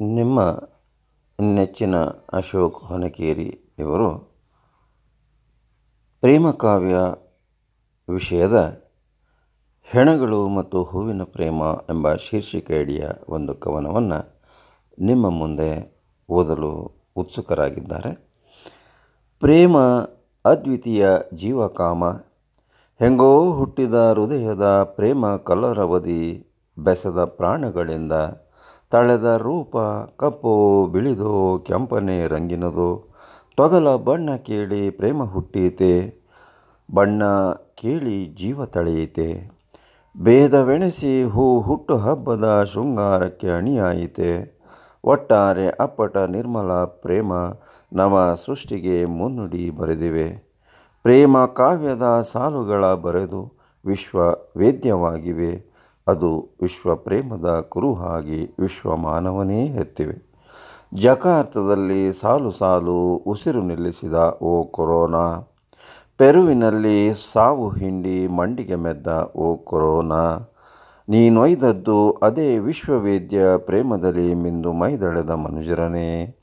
ನಿಮ್ಮ ನೆಚ್ಚಿನ ಅಶೋಕ್ ಹೊನಕೇರಿ ಇವರು ಪ್ರೇಮಕಾವ್ಯ ವಿಷಯದ ಹೆಣಗಳು ಮತ್ತು ಹೂವಿನ ಪ್ರೇಮ ಎಂಬ ಶೀರ್ಷಿಕೆಯಡಿಯ ಒಂದು ಕವನವನ್ನು ನಿಮ್ಮ ಮುಂದೆ ಓದಲು ಉತ್ಸುಕರಾಗಿದ್ದಾರೆ. ಪ್ರೇಮ ಅದ್ವಿತೀಯ ಜೀವಕಾಮ. ಹೆಂಗೋ ಹುಟ್ಟಿದ ಹೃದಯದ ಪ್ರೇಮ ಕಲರವದಿ ಬೆಸದ ಪ್ರಾಣಗಳಿಂದ ತಳೆದ ರೂಪ ಕಪ್ಪೋ ಬಿಳಿದೋ ಕೆಂಪನೆ ರಂಗಿನದೋ, ತೊಗಲ ಬಣ್ಣ ಕೇಳಿ ಪ್ರೇಮ ಹುಟ್ಟೀತೆ ಬಣ್ಣ ಕೇಳಿ ಜೀವ ತಳೆಯಿತೆ. ಭೇದವೆಣಸಿ ಹೂ ಹುಟ್ಟು ಹಬ್ಬದ ಶೃಂಗಾರಕ್ಕೆ ಅಣಿಯಾಯಿತೆ. ಒಟ್ಟಾರೆ ಅಪ್ಪಟ ನಿರ್ಮಲ ಪ್ರೇಮ ನವ ಸೃಷ್ಟಿಗೆ ಮುನ್ನುಡಿ ಬರೆದಿವೆ. ಪ್ರೇಮ ಕಾವ್ಯದ ಸಾಲುಗಳ ಬರೆದು ವಿಶ್ವ ವೇದ್ಯವಾಗಿವೆ. ಅದು ವಿಶ್ವ ಪ್ರೇಮದ ಕುರುಹಾಗಿ ವಿಶ್ವ ಮಾನವನೇ ಎತ್ತಿವೆ. ಜಕಾರ್ತದಲ್ಲಿ ಸಾಲು ಸಾಲು ಉಸಿರು ನಿಲ್ಲಿಸಿದ ಓ ಕೊರೋನಾ. ಪೆರುವಿನಲ್ಲಿ ಸಾವು ಹಿಂಡಿ ಮಂಡಿಗೆ ಮೆದ್ದ ಓ ಕೊರೋನಾ. ನೀನೊಯ್ದದ್ದು ಅದೇ ವಿಶ್ವವೇದ್ಯ ಪ್ರೇಮದಲ್ಲಿ ಮಿಂದು ಮೈದಳೆದ ಮನುಜರನೇ.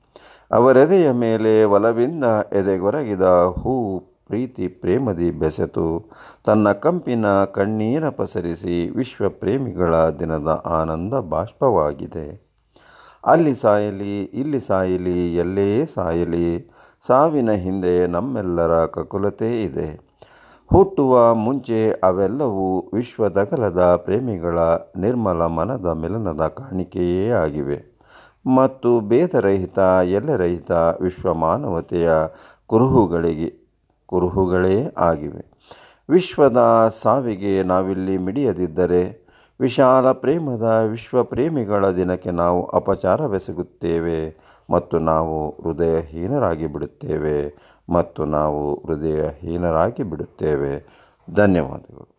ಅವರೆದೆಯ ಮೇಲೆ ಒಲವಿಂದ ಎದೆಗೊರಗಿದ ಹೂ ಪ್ರೀತಿ ಪ್ರೇಮದಿ ಬೆಸೆತು. ತನ್ನ ಕಂಪಿನ ಕಣ್ಣೀರ ಪಸರಿಸಿ ವಿಶ್ವ ಪ್ರೇಮಿಗಳ ದಿನದ ಆನಂದ ಬಾಷ್ಪವಾಗಿದೆ. ಅಲ್ಲಿ ಸಾಯಲಿ, ಇಲ್ಲಿ ಸಾಯಲಿ, ಎಲ್ಲೇ ಸಾಯಲಿ, ಸಾವಿನ ಹಿಂದೆ ನಮ್ಮೆಲ್ಲರ ಕಕುಲತೆ ಇದೆ. ಹುಟ್ಟುವ ಮುಂಚೆ ಅವೆಲ್ಲವೂ ವಿಶ್ವದಗಲದ ಪ್ರೇಮಿಗಳ ನಿರ್ಮಲ ಮನದ ಮಿಲನದ ಕಾಣಿಕೆಯೇ ಆಗಿವೆ. ಮತ್ತು ಭೇದರಹಿತ, ಎಲ್ಲರಹಿತ ವಿಶ್ವ ಮಾನವತೆಯ ಕುರುಹುಗಳಿಗೆ ಕುರುಹುಗಳೇ ಆಗಿವೆ. ವಿಶ್ವದ ಸಾವಿಗೆ ನಾವಿಲ್ಲಿ ಮಿಡಿಯದಿದ್ದರೆ, ವಿಶಾಲ ಪ್ರೇಮದ ವಿಶ್ವ ಪ್ರೇಮಿಗಳ ದಿನಕ್ಕೆ ನಾವು ಅಪಚಾರವೆಸಗುತ್ತೇವೆ ಮತ್ತು ನಾವು ಹೃದಯಹೀನರಾಗಿ ಬಿಡುತ್ತೇವೆ ಮತ್ತು ನಾವು ಹೃದಯಹೀನರಾಗಿ ಬಿಡುತ್ತೇವೆ. ಧನ್ಯವಾದಗಳು.